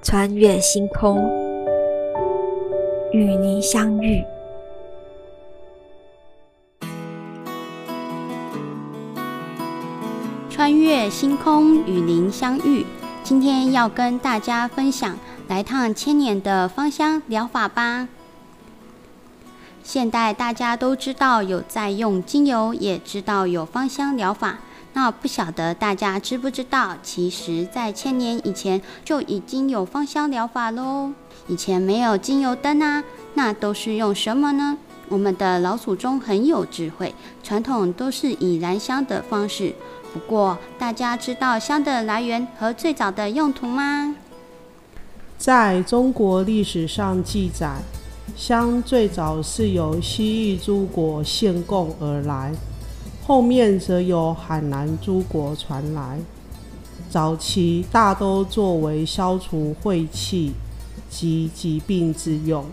穿越星空，与您相遇。穿越星空，与您相遇。今天要跟大家分享来趟千年的芳香疗法吧。现代大家都知道有在用精油，也知道有芳香疗法。那不晓得大家知不知道，其实在千年以前就已经有芳香疗法喽。以前没有精油灯啊，那都是用什么呢？我们的老祖宗很有智慧，传统都是以燃香的方式。不过，大家知道香的来源和最早的用途吗？在中国历史上记载，香最早是由西域诸国献贡而来，后面则由海南诸国传来。早期大都作为消除晦气及疾病之用。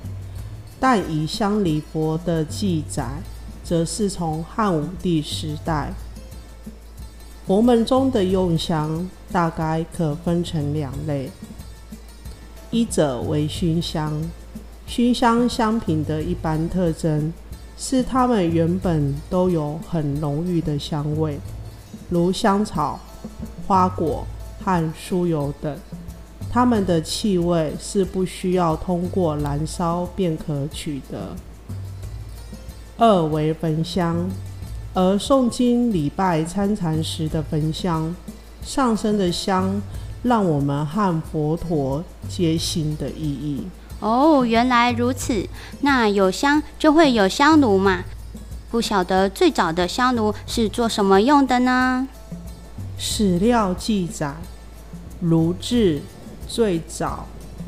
但以香礼佛的记载，则是从汉武帝时代。佛门中的用香大概可分成两类：一者为熏香，熏香香品的一般特征是它们原本都有很浓郁的香味，如香草、花果和酥油等。它们的气味是不需要通过燃烧便可取得。二为焚香，而诵经礼拜参禅时的焚香，上升的香，让我们和佛陀结心的意义。哦，原来如此。那有香就会有香炉嘛？不晓得最早的香炉是做什么用的呢？史料记载，炉制。最早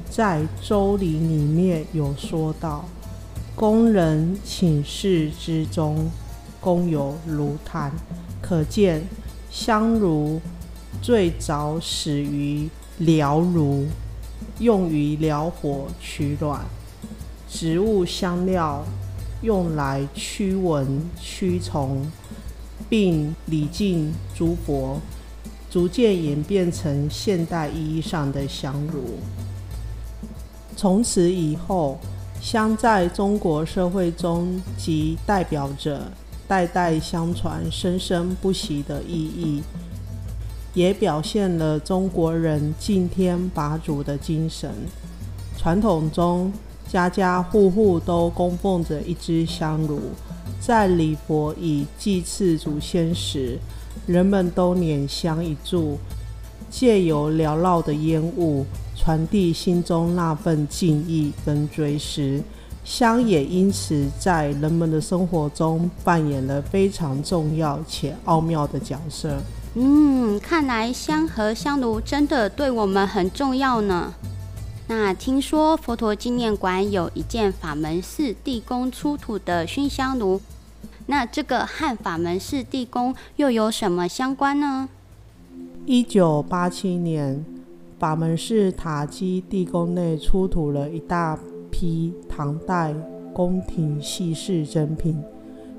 在《周礼》里面有说到，工人寝室之中，供有炉炭，可见香炉最早始于燎炉，用于燎火取暖；植物香料用来驱蚊驱虫，并礼敬诸佛。逐渐演变成现代意义上的香炉。从此以后，香在中国社会中即代表着代代相传、生生不息的意义，也表现了中国人敬天拔祖的精神。传统中，家家户户都供奉着一支香炉，在礼佛以祭祀祖先时，人们都拈香一炷，借由缭绕的烟雾传递心中那份敬意跟追思，香也因此在人们的生活中扮演了非常重要且奥妙的角色。嗯，看来香和香炉真的对我们很重要呢。那听说佛陀纪念馆有一件法门寺地宫出土的熏香炉。那这个和法门寺地宫又有什么相关呢？一九八七年，法门寺塔基地宫内出土了一大批唐代宫廷细饰珍品，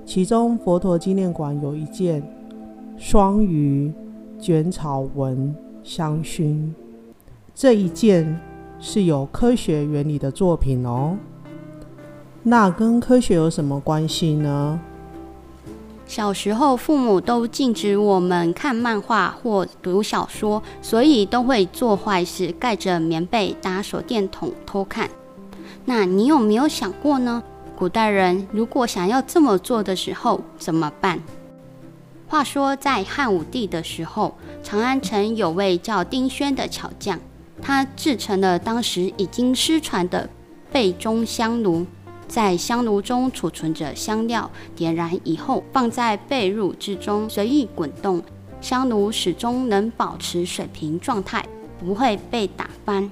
其中佛陀纪念馆有一件双鱼卷草纹香薰，这一件是有科学原理的作品哦。那跟科学有什么关系呢？小时候，父母都禁止我们看漫画或读小说，所以都会做坏事，盖着棉被打手电筒偷看。那你有没有想过呢？古代人如果想要这么做的时候怎么办？话说，在汉武帝的时候，长安城有位叫丁轩的巧匠，他制成了当时已经失传的被中香炉。在香炉中储存着香料，点燃以后放在被褥之中随意滚动，香炉始终能保持水平状态，不会被打翻，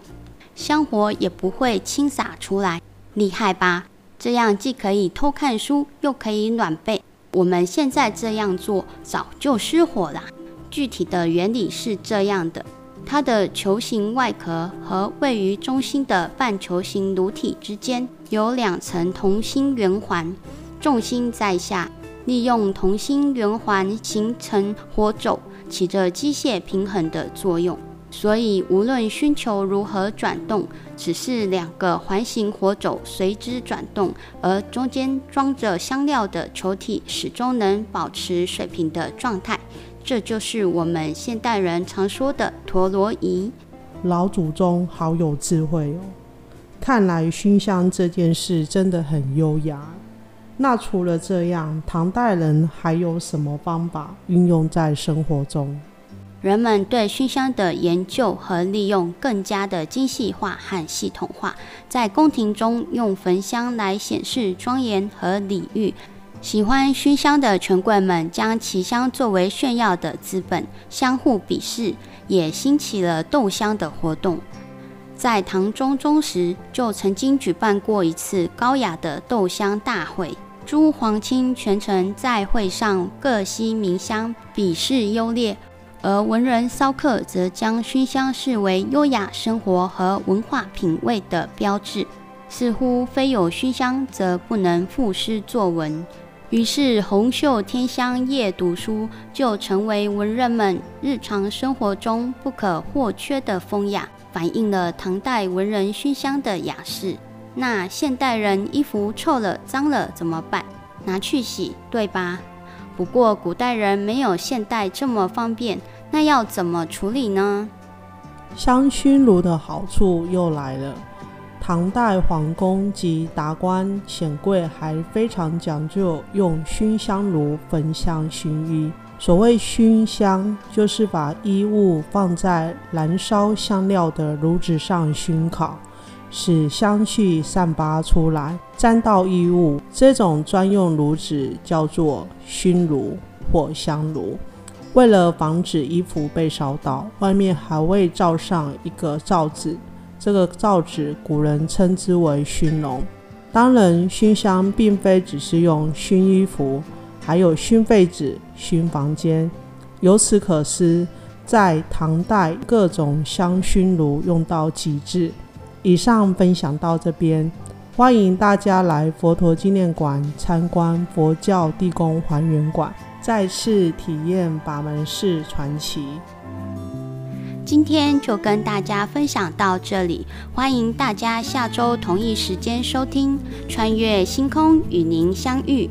香火也不会倾洒出来，厉害吧？这样既可以偷看书，又可以暖被。我们现在这样做早就失火了。具体的原理是这样的。它的球形外壳和位于中心的半球形炉体之间有两层同心圆环，重心在下，利用同心圆环形成火轴，起着机械平衡的作用。所以，无论熏球如何转动，只是两个环形火轴随之转动，而中间装着香料的球体始终能保持水平的状态。这就是我们现代人常说的陀螺仪。老祖宗好有智慧哦！看来熏香这件事真的很优雅。那除了这样，唐代人还有什么方法运用在生活中？人们对熏香的研究和利用更加的精细化和系统化，在宫廷中用焚香来显示庄严和礼遇。喜欢熏香的权贵们将奇香作为炫耀的资本，相互比试，也兴起了斗香的活动。在唐中宗时，就曾经举办过一次高雅的斗香大会，诸皇亲权臣在会上各悉名香，比试优劣。而文人骚客则将熏香视为优雅生活和文化品味的标志，似乎非有熏香则不能赋诗作文。于是，红袖添香夜读书就成为文人们日常生活中不可或缺的风雅，反映了唐代文人熏香的雅士。那现代人衣服臭了、脏了怎么办？拿去洗，对吧？不过古代人没有现代这么方便。那要怎么处理呢？香薰炉的好处又来了。唐代皇宫及达官显贵还非常讲究用熏香炉焚香熏衣。所谓熏香，就是把衣物放在燃烧香料的炉子上熏烤，使香气散发出来，沾到衣物。这种专用炉子叫做熏炉或香炉。为了防止衣服被烧到，外面还会罩上一个罩子。这个罩子古人称之为熏笼。当然，熏香并非只是用熏衣服，还有熏被子、熏房间。由此可知，在唐代各种香熏炉用到极致。以上分享到这边，欢迎大家来佛陀纪念馆参观佛教地宫还原馆。再次体验法门市传奇。今天就跟大家分享到这里，欢迎大家下周同一时间收听《穿越星空与您相遇》。